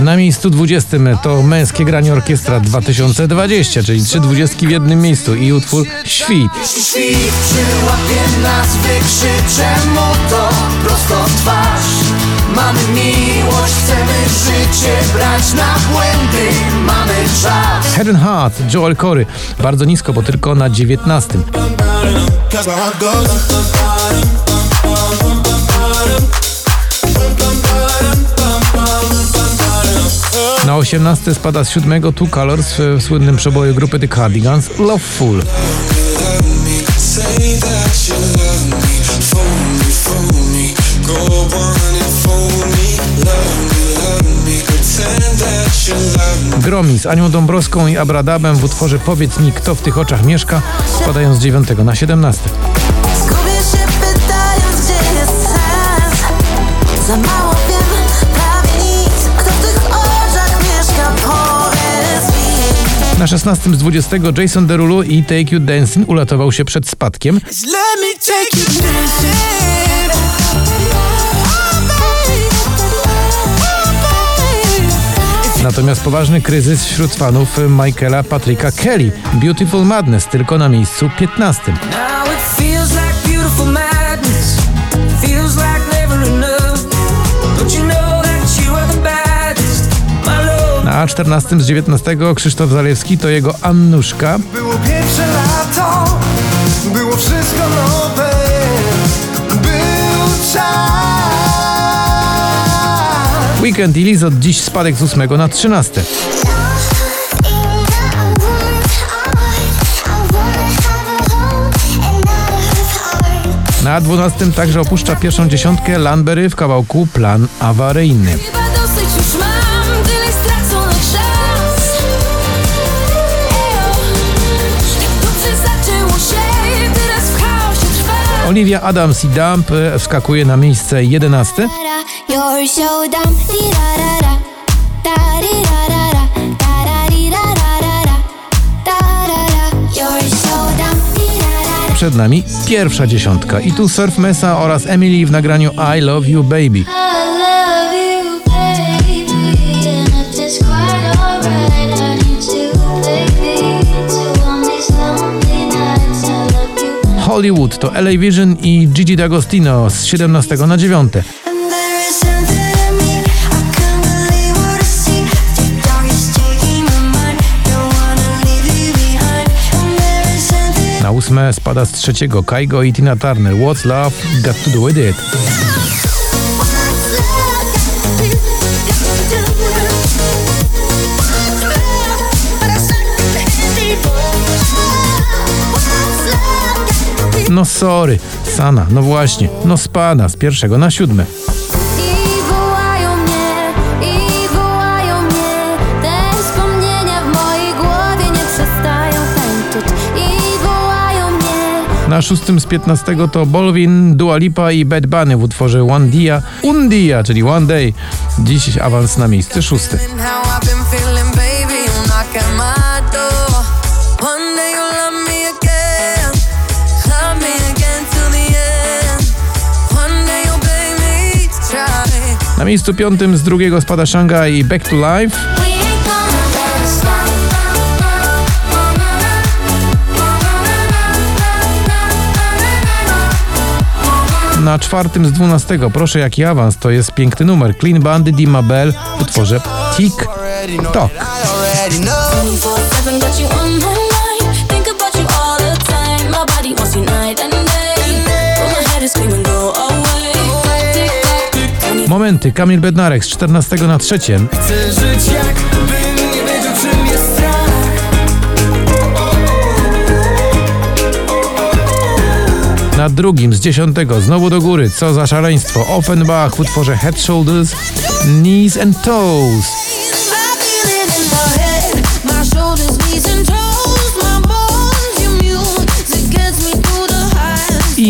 Na miejscu 20 to męskie granie orkiestra 2020, czyli trzy dwudziestki w jednym miejscu i utwór Świt. Jeśli świt przyłapie nas, wykrzyczę mu to prosto w twarz Mamy miłość, chcemy życie brać na błędy Mamy czas Head and Heart, Joel Corey. Bardzo nisko, bo tylko na 19. 18 spada z siódmego Two Colors w, słynnym przeboju grupy The Cardigans Loveful. Gromi z Anią Dąbrowską i Abradabem w utworze Powiedz mi, kto w tych oczach mieszka, spadają z 9 na 17. Zgubię się pytając, gdzie jest sens Za mało Na 16 z 20 Jason Derulo i Take You Dancing uratował się przed spadkiem. Natomiast poważny kryzys wśród fanów Michaela Patryka Kelly. Beautiful Madness tylko na miejscu 15. Na 14 z 19 Krzysztof Zalewski to jego Annuszka. Było pierwsze lato, było wszystko nowe, był czas. Weekend i Liz od dziś spadek z 8 na 13. Na 12 także opuszcza pierwszą dziesiątkę Landberry w kawałku Plan awaryjny. Olivia Adams i Dump e, wskakuje na miejsce 11. You're so dumb, di-da-da-da, da-di-da-da-da, da-da-di-da-da-da-da, da-da-da. You're so dumb, di-da-da-da. Przed nami pierwsza dziesiątka i tu Surf Mesa oraz Emily w nagraniu I Love You Baby. Hollywood to LA Vision i Gigi D'Agostino z 17 na 9. And there is something in me I can't believe what I see. The dark is taking my mind. Don't wanna leave you behind. And there is something. Na ósme spada z trzeciego Kaigo i Tina Turner. What's Love Got To Do With It. No sorry, Sana, no właśnie, no spada z pierwszego na siódme. Na szóstym z 15 to Bolwin, Dua Lipa i Bad Bunny w utworze One Dia, Un Dia, czyli One Day. Dziś awans na miejsce szóste. Na miejscu piątym z drugiego spada Shanghai i Back to Life. Na czwartym z 12 proszę jaki awans, to jest piękny numer. Clean Bandy, Dima Bell utworze Tick Tock. Momenty, Kamil Bednarek z 14 na 3. Chcę żyć jakbym nie wiedział czym jest strach Na drugim z 10 znowu do góry, co za szaleństwo. Offenbach w utworze Head, Shoulders, Knees and Toes.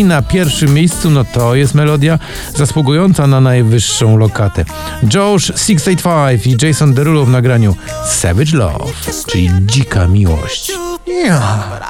I na pierwszym miejscu, no to jest melodia zasługująca na najwyższą lokatę. Josh 685 i Jason Derulo w nagraniu Savage Love, czyli dzika miłość. But